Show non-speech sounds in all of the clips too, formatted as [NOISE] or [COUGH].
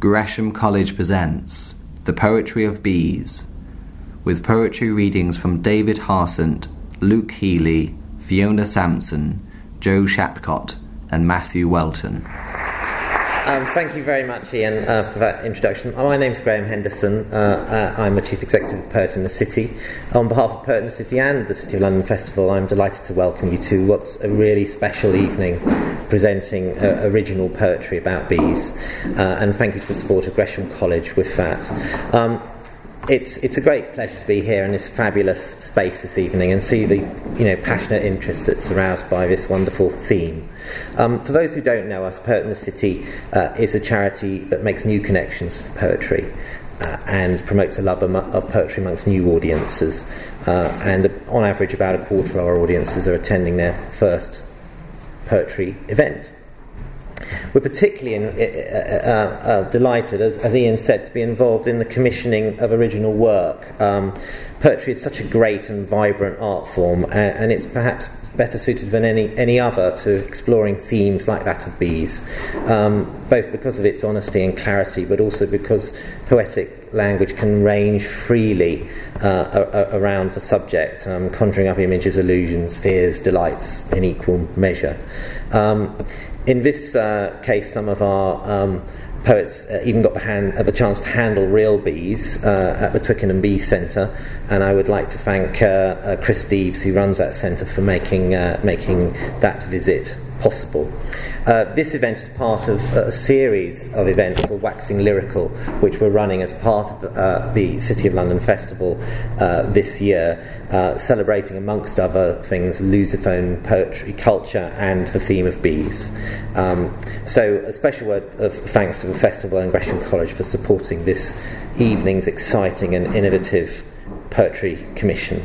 Gresham College presents The Poetry of Bees, with poetry readings from David Harsent, Luke Healy, Fiona Sampson, Jo Shapcott, and Matthew Welton. Um, thank you very much, Ian, uh, for that introduction. My name's Graham Henderson. Uh, uh, I'm a Chief Executive of Poet in the City. On behalf of Poet in the City and the City of London Festival, I'm delighted to welcome you to what's a really special evening presenting uh, original poetry about bees. Uh, and thank you for the support of Gresham College with that. Um, it's, it's a great pleasure to be here in this fabulous space this evening and see the you know, passionate interest that's aroused by this wonderful theme. Um, for those who don't know us, Poet in the City uh, is a charity that makes new connections for poetry uh, and promotes a love of poetry amongst new audiences. Uh, and on average, about a quarter of our audiences are attending their first poetry event. We're particularly in, uh, uh, uh, delighted, as, as, Ian said, to be involved in the commissioning of original work. Um, poetry is such a great and vibrant art form, and, it's perhaps better suited than any, any other to exploring themes like that of bees, um, both because of its honesty and clarity, but also because poetic language can range freely uh, around the subject, um, conjuring up images, illusions, fears, delights in equal measure. Um, in this uh, case, some of our um, poets uh, even got the, hand, uh, the, chance to handle real bees uh, at the Twickenham Bee Centre, and I would like to thank uh, uh, Chris Steeves, who runs that centre, for making, making that visit possible. Uh, this event is part of a series of events called Waxing Lyrical, which we're running as part of uh, the City of London Festival uh, this year, uh, celebrating, amongst other things, Lusophone poetry culture and the theme of bees. Um, so, a special word of thanks to the festival and Gresham College for supporting this evening's exciting and innovative poetry commission.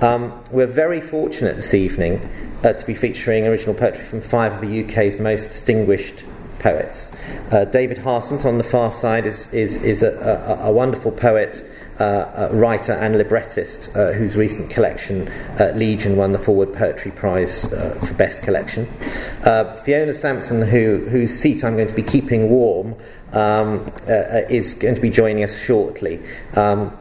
Um, we're very fortunate this evening uh, to be featuring original poetry from five of the UK's most distinguished poets. Uh, David Harsent on the far side is, is, is a, a, a wonderful poet. Uh, writer and librettist uh, whose recent collection, uh, Legion, won the Forward Poetry Prize uh, for Best Collection. Uh, Fiona Sampson, who, whose seat I'm going to be keeping warm, um, is going to be joining us shortly. Um,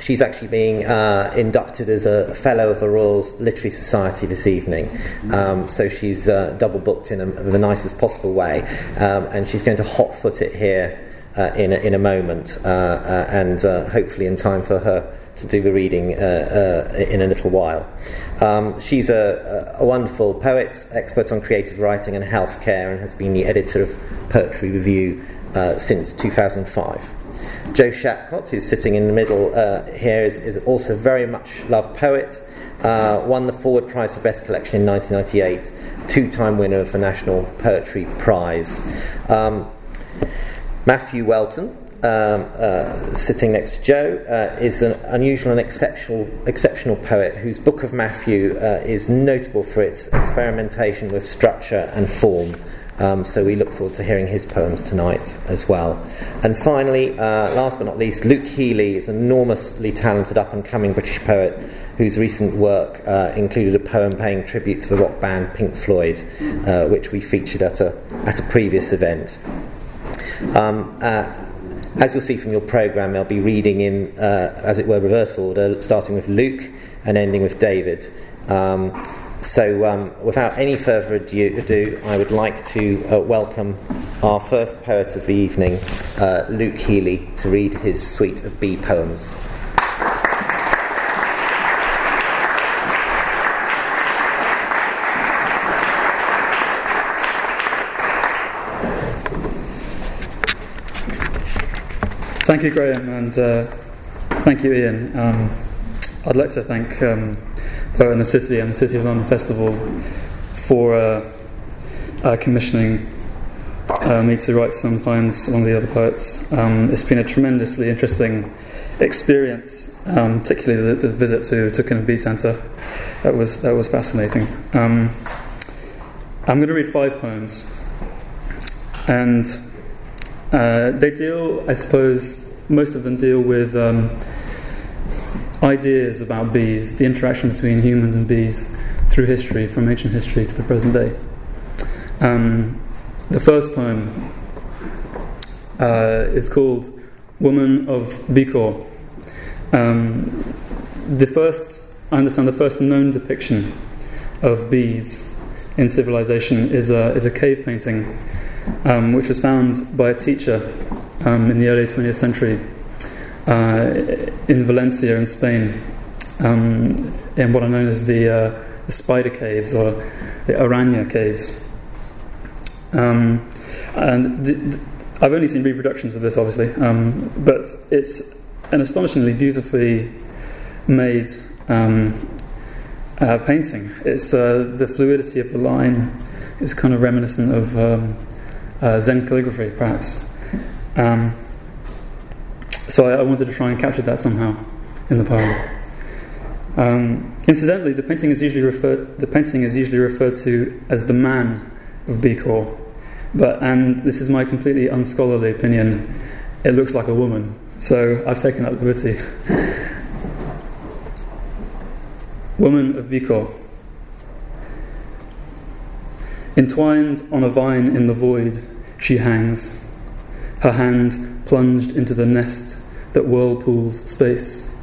She's actually being uh, inducted as a fellow of the Royal Literary Society this evening. Um, so she's uh, double booked in a, the nicest possible way. Um, and she's going to hot foot it here uh, in, a, in a moment uh, uh, and uh, hopefully in time for her to do the reading in a little while. Um, she's a, a, wonderful poet, expert on creative writing and healthcare, and has been the editor of Poetry Review since 2005. Jo Shapcott, who's sitting in the middle uh, here, is, is, also very much loved poet. Uh, won the Forward Prize for Best Collection in 1998, two time winner of the National Poetry Prize. Um, Matthew Welton, um, uh, sitting next to Joe, uh, is an unusual and exceptional, exceptional poet whose Book of Matthew uh, is notable for its experimentation with structure and form. Um, so we look forward to hearing his poems tonight as well. And finally, uh, last but not least, Luke Healy is an enormously talented up and coming British poet whose recent work uh, included a poem paying tribute to the rock band Pink Floyd, uh, which we featured at a, at a previous event. Um, uh, as you'll see from your programme, I'll be reading in, uh, as it were, reverse order, starting with Luke and ending with David. Um, so, um, without any further ado, ado, I would like to uh, welcome our first poet of the evening, uh, Luke Healy, to read his suite of bee poems. Thank you, Graham, and uh, thank you, Ian. Um, I'd like to thank um, Poet in the City and the City of London Festival for uh, uh, commissioning uh, me to write some poems along the other poets. Um, it's been a tremendously interesting experience, um, particularly the, the, visit to Twickenham Bee Centre. That was that was fascinating. Um, I'm going to read five poems, and uh, they deal, I suppose, most of them deal with um, ideas about bees, the interaction between humans and bees through history, from ancient history to the present day. Um, the first poem uh, is called Woman of Bicorp. Um, the first, I understand, the first known depiction of bees in civilization is a, is a cave painting um, which was found by a teacher um, in the early 20th century in Valencia in Spain, um, in what are known as the, uh, the spider caves or the Aranya caves. Um, and the, the, I've only seen reproductions of this, obviously, um, but it's an astonishingly beautifully made um, uh, painting. It's uh, the fluidity of the line is kind of reminiscent of um, uh, Zen calligraphy, perhaps. So I, I, wanted to try and capture that somehow in the poem. Um, incidentally, the painting is usually referred the painting is usually referred to as the man of Bicorp, but and this is my completely unscholarly opinion. It looks like a woman, so I've taken that liberty. woman of Bicorp. Entwined on a vine in the void, she hangs, her hand plunged into the nest that whirlpools space.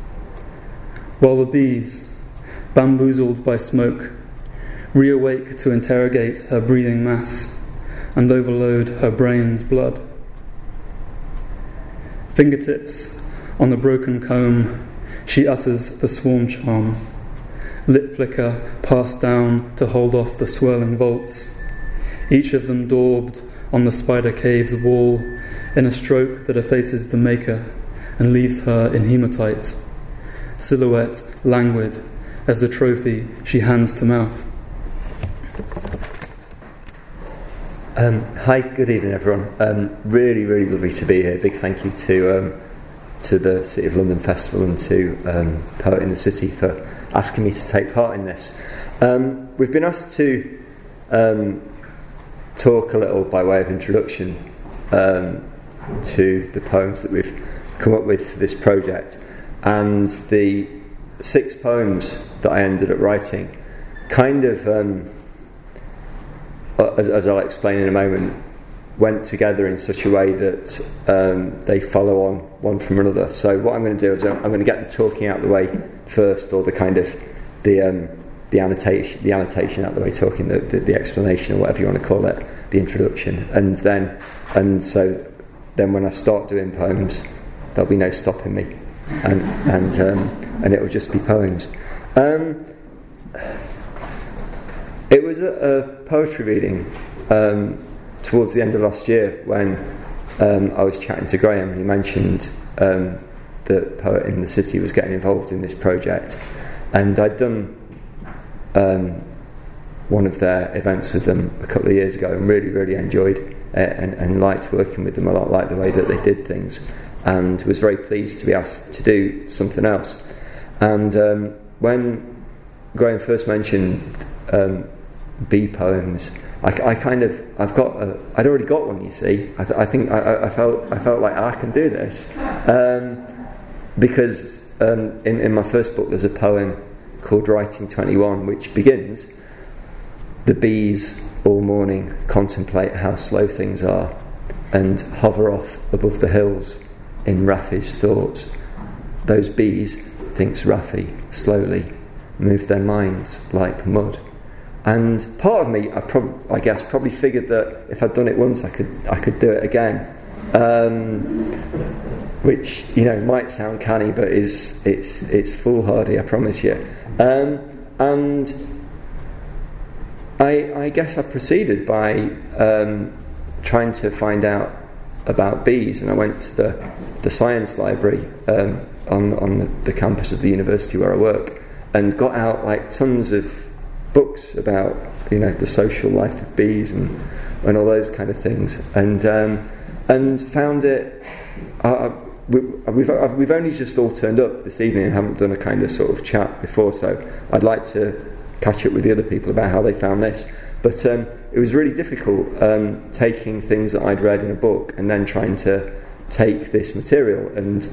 While the bees, bamboozled by smoke, reawake to interrogate her breathing mass and overload her brain's blood. Fingertips on the broken comb, she utters the swarm charm, lip flicker passed down to hold off the swirling volts, each of them daubed on the spider cave's wall in a stroke that effaces the maker and leaves her in hematite, silhouette languid as the trophy she hands to mouth. Um, hi, good evening, everyone. Um, really, really lovely to be here. Big thank you to um, to the City of London Festival and to um, Poet in the City for asking me to take part in this. Um, we've been asked to um, talk a little by way of introduction to the poems that we've come up with this project. And the six poems that I ended up writing kind of, um, as, as, I'll explain in a moment, went together in such a way that um, they follow on one from another. So what I'm going to do is I'm, going to get the talking out of the way first, or the kind of the um, the annotation the annotation out of the way, talking the, the, the explanation or whatever you want to call it, the introduction, and then and so then when I start doing poems, there'll be no stopping me, and and um, and it will just be poems. Um, it was a, a poetry reading um, towards the end of last year when um, I was chatting to Graham. and He mentioned um, that Poet in the City was getting involved in this project, and I'd done um, one of their events with them a couple of years ago and really, really enjoyed it and, and liked working with them a lot, liked the way that they did things and was very pleased to be asked to do something else. And um, when Graham first mentioned um, bee poems, I, I, kind of I've got a, I'd already got one. You see, I, th- I think I, I, felt I felt like I can do this um, because um, in, in my first book there's a poem called Writing Twenty One, which begins the bees all morning contemplate how slow things are and hover off above the hills in Rafi's thoughts. Those bees, thinks Rafi slowly, move their minds like mud. And part of me, I, prob- I guess, probably figured that if I'd done it once, I could, I could do it again. Um, which you know might sound canny, but is it's it's foolhardy, I promise you. Um, and I, I, guess I proceeded by um, trying to find out about bees, and I went to the the science library um, on, on the, the, campus of the university where I work and got out like tons of books about you know the social life of bees and, and all those kind of things. And um, and found it uh, we, we've, we've only just all turned up this evening and haven't done a kind of sort of chat before so I'd like to catch up with the other people about how they found this. But um, it was really difficult um, taking things that I'd read in a book and then trying to take this material and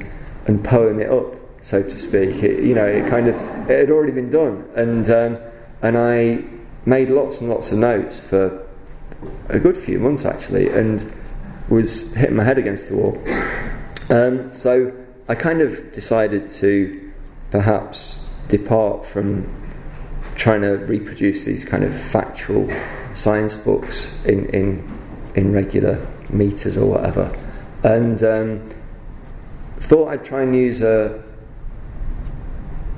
and poem it up, so to speak. It, you know, it kind of it had already been done, and um, and I made lots and lots of notes for a good few months actually, and was hitting my head against the wall. Um, so I kind of decided to perhaps depart from trying to reproduce these kind of factual science books in, in, in regular meters or whatever. And um, thought I'd try and use a,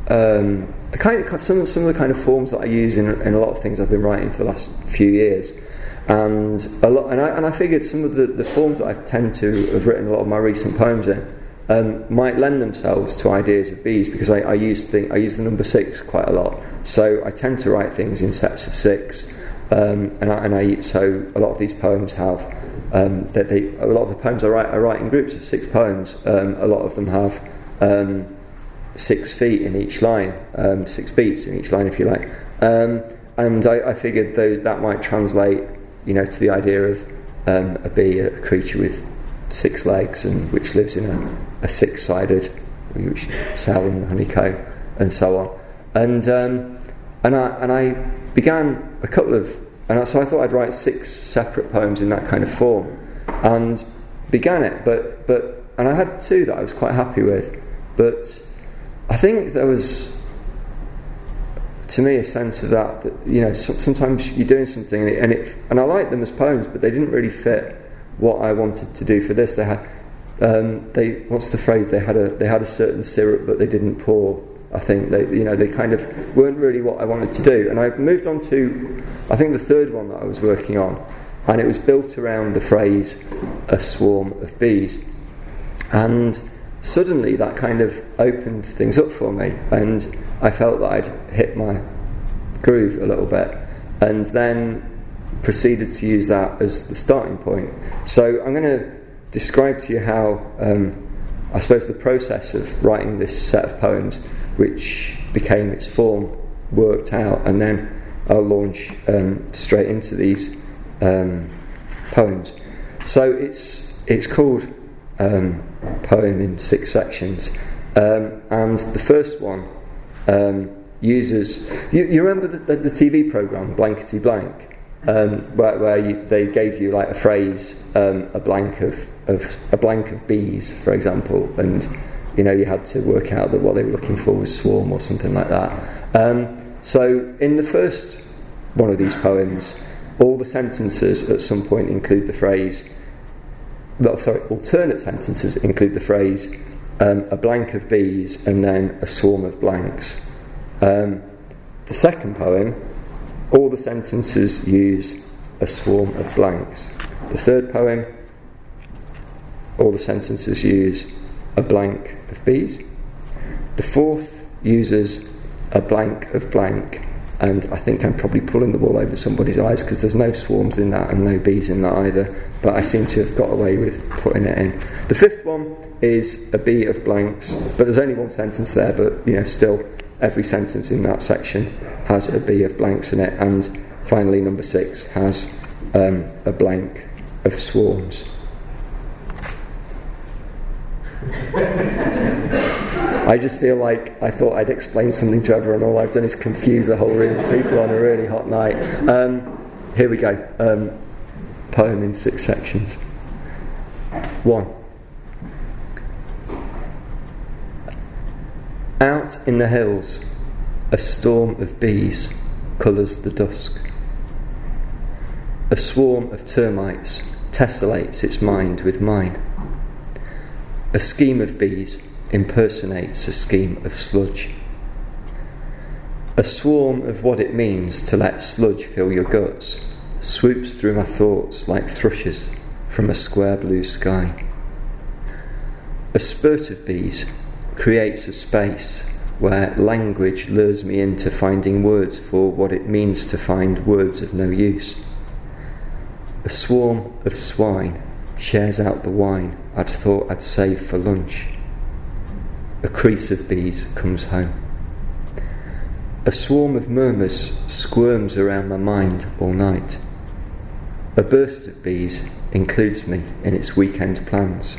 um, a kind of, some, some of the kind of forms that I use in, in a lot of things I've been writing for the last few years. And a lot, and I, and I figured some of the, the forms that I tend to have written a lot of my recent poems in um, might lend themselves to ideas of bees because I, I use the I use the number six quite a lot. So I tend to write things in sets of six, um, and, I, and I so a lot of these poems have um, that they a lot of the poems I write I write in groups of six poems. Um, a lot of them have um, six feet in each line, um, six beats in each line, if you like. Um, and I, I figured those, that might translate, you know, to the idea of um, a bee, a creature with six legs, and which lives in a, a six-sided which cell and honeycomb, and so on. And and I and I began a couple of, and so I thought I'd write six separate poems in that kind of form, and began it. But but and I had two that I was quite happy with, but I think there was, to me, a sense of that. That you know, sometimes you're doing something, and it, and, it, and I liked them as poems, but they didn't really fit what I wanted to do for this. They had, um, they what's the phrase? They had a they had a certain syrup, but they didn't pour. I think they, you know, they kind of weren't really what I wanted to do. And I moved on to, I think the third one that I was working on, and it was built around the phrase "a swarm of bees," and suddenly that kind of opened things up for me, and I felt that I'd hit my groove a little bit, and then proceeded to use that as the starting point. So I'm going to describe to you how um, I suppose the process of writing this set of poems, which became its form, worked out, and then I'll launch um, straight into these um, poems. So it's it's called um, poem in six sections. Um, and the first one um, uses. You, you remember the, the, the, TV program Blankety Blank, um, where, where you, they gave you like a phrase, a blank of, of a blank of bees, for example, and you know you had to work out that what they were looking for was swarm or something like that. Um, so in the first one of these poems, all the sentences at some point include the phrase well, sorry, alternate sentences include the phrase um, a blank of bees and then a swarm of blanks. Um, the second poem, all the sentences use a swarm of blanks. The third poem, all the sentences use a blank of bees. The fourth uses a blank of blank, and I think I'm probably pulling the wool over somebody's eyes because there's no swarms in that and no bees in that either but I seem to have got away with putting it in. The fifth one is a bee of blanks, but there's only one sentence there, but you know, still every sentence in that section has a bee of blanks in it, and finally, number six has um, a blank of swarms. [LAUGHS] I just feel like I thought I'd explain something to everyone. All I've done is confuse a whole room of people on a really hot night. Um, here we go. Um, poem in six sections. One. Out in the hills, a storm of bees colours the dusk. A swarm of termites tessellates its mind with mine. A scheme of bees impersonates a scheme of sludge. A swarm of what it means to let sludge fill your guts swoops through my thoughts like thrushes from a square blue sky. A spurt of bees creates a space where language lures me into finding words for what it means to find words of no use. A swarm of swine shares out the wine I'd thought I'd save for lunch. A crease of bees comes home. A swarm of murmurs squirms around my mind all night. A burst of bees includes me in its weekend plans.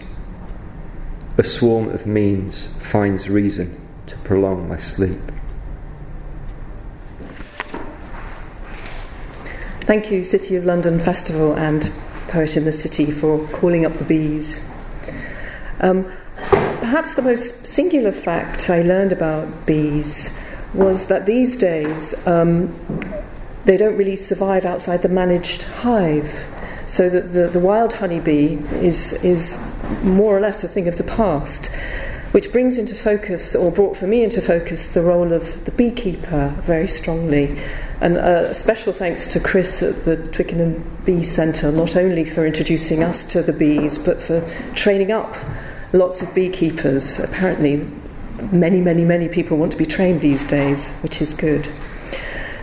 A swarm of means finds reason to prolong my sleep. Thank you, City of London Festival and poet in the city, for calling up the bees. Um, perhaps the most singular fact I learned about bees was that these days um, they don't really survive outside the managed hive. So that the, the wild honeybee is, is more or less a thing of the past, which brings into focus, or brought for me into focus, the role of the beekeeper very strongly. And a special thanks to Chris at the Twickenham Bee Centre, not only for introducing us to the bees, but for training up lots of beekeepers. Apparently, many, many, many people want to be trained these days, which is good.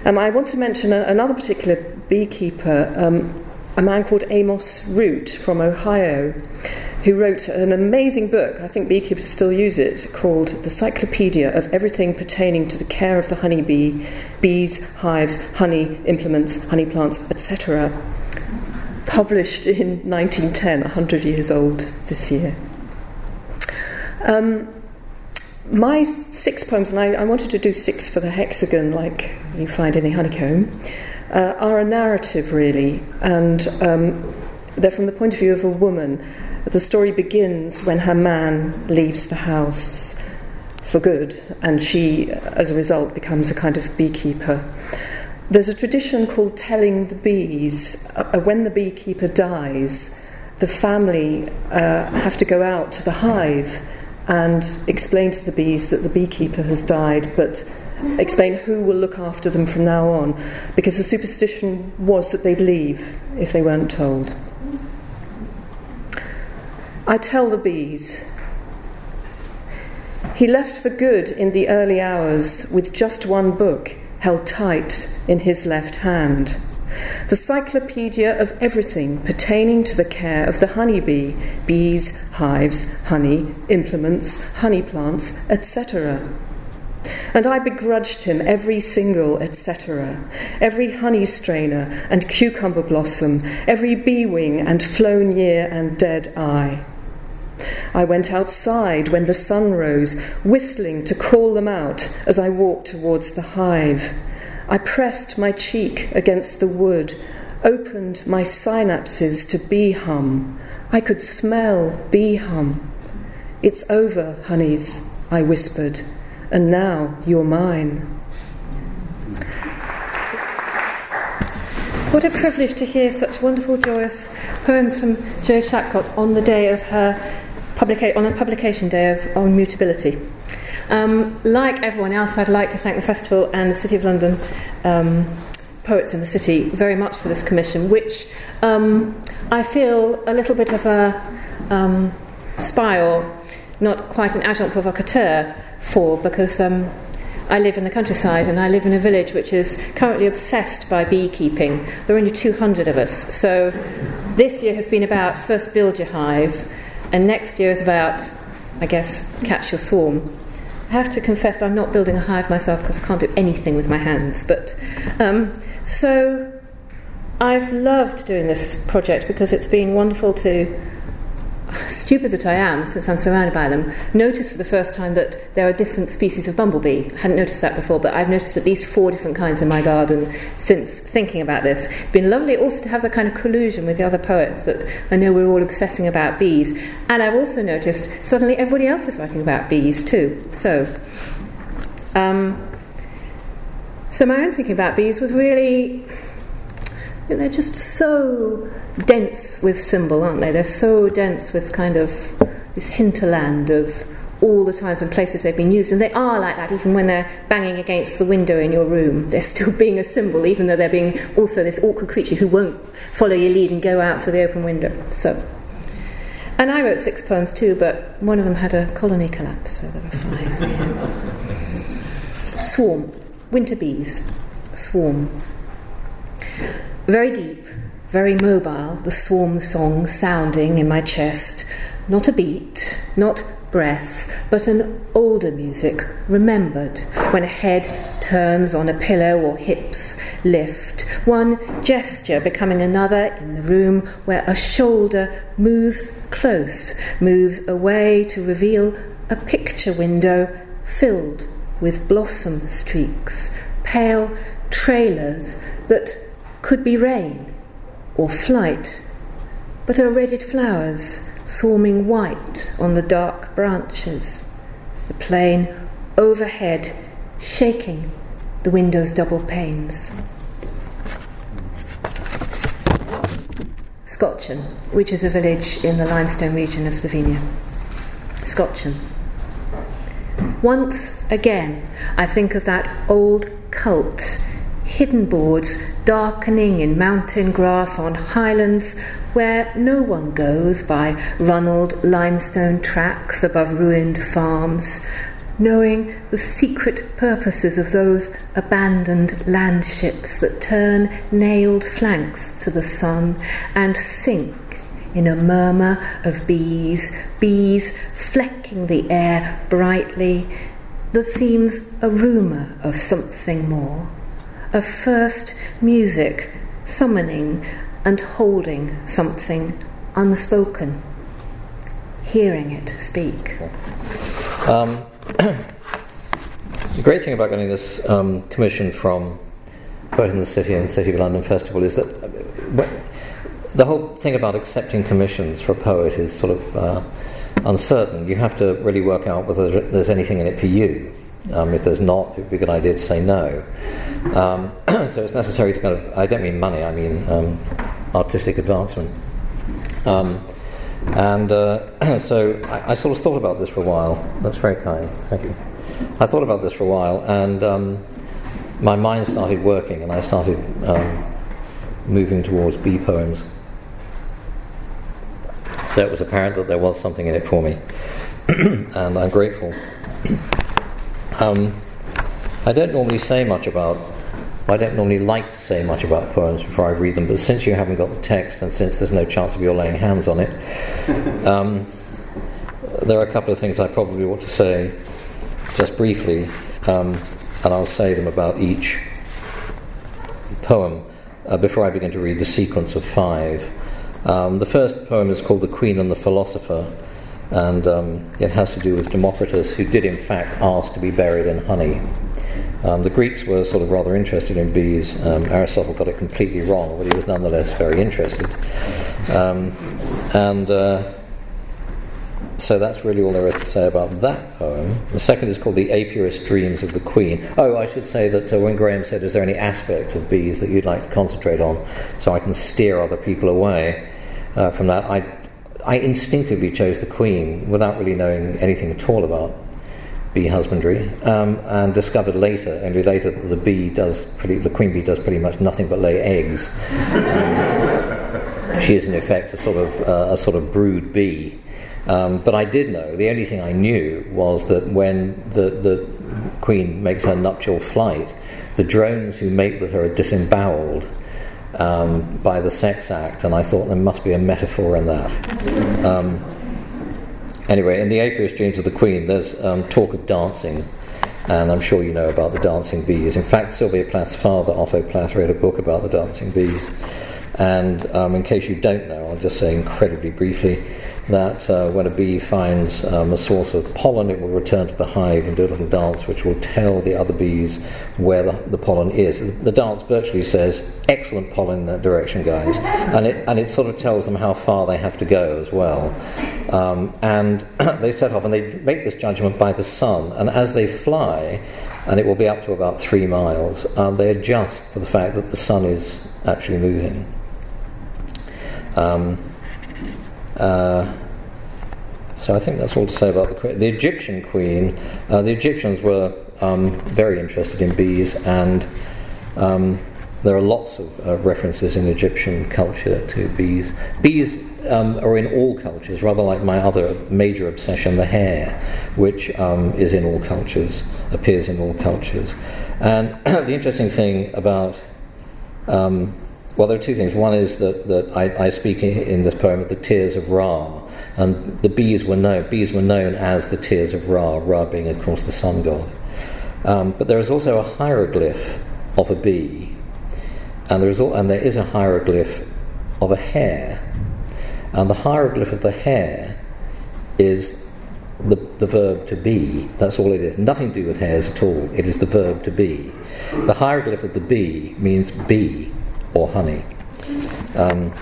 Um, I want to mention a, another particular beekeeper, um, a man called Amos Root from Ohio, who wrote an amazing book, I think beekeepers still use it, called The Cyclopedia of Everything Pertaining to the Care of the Honeybee, Bees, Hives, Honey, Implements, Honey Plants, etc. Published in 1910, 100 years old this year. Um, my six poems, and I, I, wanted to do six for the hexagon, like you find in the honeycomb, uh, are a narrative really, and um, they're from the point of view of a woman. The story begins when her man leaves the house for good, and she, as a result, becomes a kind of beekeeper. There's a tradition called telling the bees. Uh, when the beekeeper dies, the family uh, have to go out to the hive and explain to the bees that the beekeeper has died, but explain who will look after them from now on, because the superstition was that they'd leave if they weren't told. I tell the bees. He left for good in the early hours with just one book held tight in his left hand the cyclopedia of everything pertaining to the care of the honeybee, bees, hives, honey, implements, honey plants, etc. And I begrudged him every single etc., every honey strainer and cucumber blossom, every bee wing and flown year and dead eye. I went outside when the sun rose, whistling to call them out as I walked towards the hive. I pressed my cheek against the wood, opened my synapses to bee hum. I could smell bee hum. It's over, honeys, I whispered, and now you're mine. What a privilege to hear such wonderful, joyous poems from Jo Shapcott on the day of her publica- on the publication day of On Mutability. Um, like everyone else, I'd like to thank the festival and the City of London um, Poets in the City very much for this commission, which um, I feel a little bit of a um, spy or not quite an agent provocateur for because um, I live in the countryside and I live in a village which is currently obsessed by beekeeping. There are only 200 of us. So this year has been about first build your hive, and next year is about, I guess, catch your swarm. I have to confess I'm not building a hive myself because I can't do anything with my hands. But um, so I've loved doing this project because it's been wonderful to stupid that I am, since I'm surrounded by them, notice for the first time that there are different species of bumblebee. I hadn't noticed that before, but I've noticed at least four different kinds in my garden since thinking about this. Been lovely also to have that kind of collusion with the other poets that I know we're all obsessing about bees. And I've also noticed suddenly everybody else is writing about bees too. So, um, so my own thinking about bees was really they're just so dense with symbol, aren't they? They're so dense with kind of this hinterland of all the times and places they've been used, and they are like that even when they're banging against the window in your room. They're still [LAUGHS] being a symbol, even though they're being also this awkward creature who won't follow your lead and go out for the open window. So, and I wrote six poems too, but one of them had a colony collapse, so there were five. Swarm, winter bees, swarm. Very deep, very mobile, the swarm song sounding in my chest. Not a beat, not breath, but an older music, remembered, when a head turns on a pillow or hips lift, one gesture becoming another in the room where a shoulder moves close, moves away to reveal a picture window filled with blossom streaks, pale trailers that could be rain or flight, but are redded flowers swarming white on the dark branches. The plane overhead shaking the window's double panes. Škocjan, which is a village in the limestone region of Slovenia. Škocjan. Once again, I think of that old cult, hidden boards darkening in mountain grass on highlands where no one goes by runnelled limestone tracks above ruined farms, knowing the secret purposes of those abandoned landships that turn nailed flanks to the sun and sink in a murmur of bees, bees flecking the air brightly, that seems a rumour of something more, of first music summoning and holding something unspoken, hearing it speak. Um, [CLEARS THROAT] the great thing about getting this um, commission from Poet in the City and City of London Festival is that uh, the whole thing about accepting commissions for a poet is sort of uh, uncertain. You have to really work out whether there's anything in it for you. Um, if there's not, it would be a good idea to say no. Um, [CLEARS THROAT] so it's necessary to kind of, I don't mean money, I mean um, artistic advancement. Um, and uh, [CLEARS THROAT] so I, I, sort of thought about this for a while. That's very kind, thank you. I thought about this for a while, and um, my mind started working, and I started um, moving towards bee poems. So it was apparent that there was something in it for me, [CLEARS THROAT] and I'm grateful. Um, I don't normally say much about I don't normally like to say much about poems before I read them, but since you haven't got the text and since there's no chance of your laying hands on it, [LAUGHS] um, there are a couple of things I probably ought to say just briefly, um, and I'll say them about each poem uh, before I begin to read the sequence of five. Um, the first poem is called The Queen and the Philosopher, and um, it has to do with Democritus, who did in fact ask to be buried in honey. Um, the Greeks were sort of rather interested in bees. Um, Aristotle got it completely wrong, but he was nonetheless very interested. Um, and uh, so that's really all there is to say about that poem. The second is called The Apiarist Dreams of the Queen. Oh, I should say that uh, when Graham said, Is there any aspect of bees that you'd like to concentrate on so I can steer other people away uh, from that? I, I instinctively chose the Queen without really knowing anything at all about bee husbandry, um, and discovered later, only later, that the bee does pretty, the queen bee does pretty much nothing but lay eggs. Um, she is in effect a sort of uh, a sort of brood bee. Um, but I did know. The only thing I knew was that when the the queen makes her nuptial flight, the drones who mate with her are disemboweled. Um, by the sex act, and I thought there must be a metaphor in that. Um, Anyway, in the Apiarist Dreams of the Queen, there's um, talk of dancing, and I'm sure you know about the dancing bees. In fact, Sylvia Plath's father, Otto Plath, wrote a book about the dancing bees. And um, in case you don't know, I'll just say incredibly briefly that uh, when a bee finds um, a source of pollen, it will return to the hive and do a little dance which will tell the other bees where the, the pollen is. The dance virtually says, excellent pollen in that direction, guys. And it, and it sort of tells them how far they have to go as well. Um, and [CLEARS THROAT] they set off and they make this judgment by the sun. And as they fly, and it will be up to about three miles, um, they adjust for the fact that the sun is actually moving. Um, uh, so I think that's all to say about the queen. The Egyptian queen, uh, the Egyptians were um, very interested in bees, and um, there are lots of uh, references in Egyptian culture to bees. Bees um, are in all cultures, rather like my other major obsession, the hare, which um, is in all cultures, appears in all cultures. And [CLEARS THROAT] the interesting thing about, um, well, there are two things. One is that, that I, I, speak in this poem of the tears of Ra, and the bees were known. Bees were known as the tears of Ra, Ra being, of course, the sun god. Um, but there is also a hieroglyph of a bee, and there is, and there is a hieroglyph of a hare. And the hieroglyph of the hare is the, the verb to be. That's all it is. Nothing to do with hares at all. It is the verb to be. The hieroglyph of the bee means bee or honey. Um,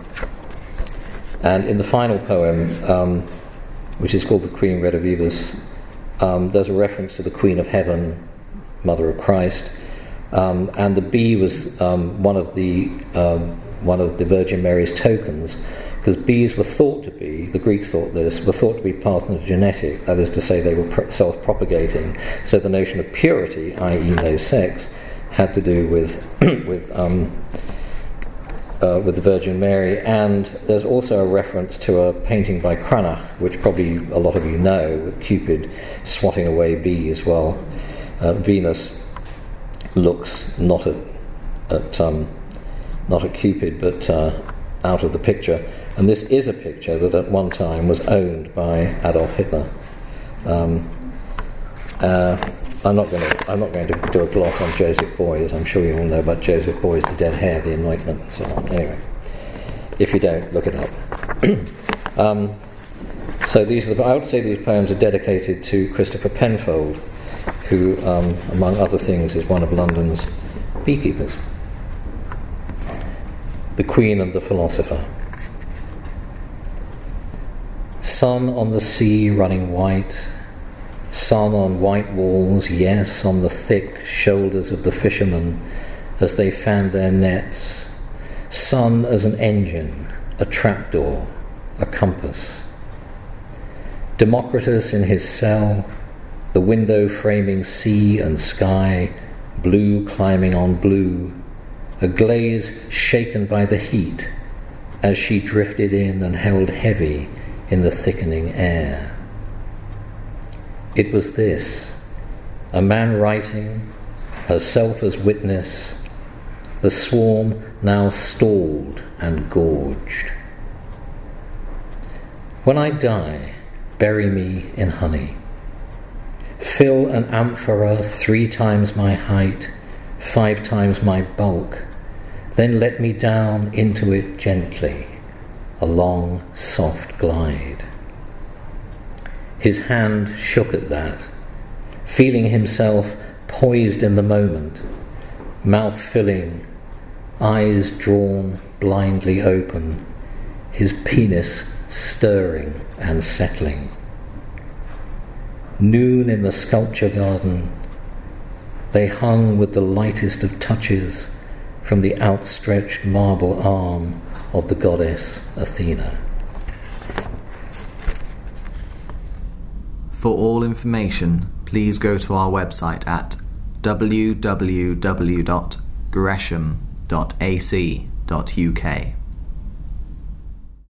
And in the final poem, um, which is called The Queen Redivivus, um, there's a reference to the Queen of Heaven, Mother of Christ, um, and the bee was um, one of the um, one of the Virgin Mary's tokens, because bees were thought to be the Greeks thought this were thought to be parthenogenetic, that is to say, they were self-propagating. So the notion of purity, i.e., no sex, had to do with [CLEARS THROAT] with um, uh, with the Virgin Mary, and there's also a reference to a painting by Cranach, which probably a lot of you know, with Cupid swatting away bees while uh, Venus looks not at, at um, not at Cupid, but uh, out of the picture. And this is a picture that at one time was owned by Adolf Hitler. Um, uh, I'm not going to. I'm not going to do a gloss on Joseph Beuys. I'm sure you all know about Joseph Beuys, the dead hare, the anointment, and so on. Anyway, if you don't, look it up. [CLEARS THROAT] um, so these are the, I would say these poems are dedicated to Christopher Penfold, who, um, among other things, is one of London's beekeepers. The Queen and the Philosopher. Sun on the sea running white Sun on white walls, yes, on the thick shoulders of the fishermen as they fanned their nets. Sun as an engine, a trapdoor, a compass. Democritus in his cell, the window framing sea and sky, blue climbing on blue, a glaze shaken by the heat as she drifted in and held heavy in the thickening air. It was this a man writing, herself as witness, the swarm now stalled and gorged. When I die, bury me in honey. Fill an amphora three times my height, five times my bulk, then let me down into it gently, a long, soft glide. His hand shook at that, feeling himself poised in the moment, mouth filling, eyes drawn blindly open, his penis stirring and settling. Noon in the sculpture garden, they hung with the lightest of touches from the outstretched marble arm of the goddess Athena. For all information, please go to our website at www.gresham.ac.uk.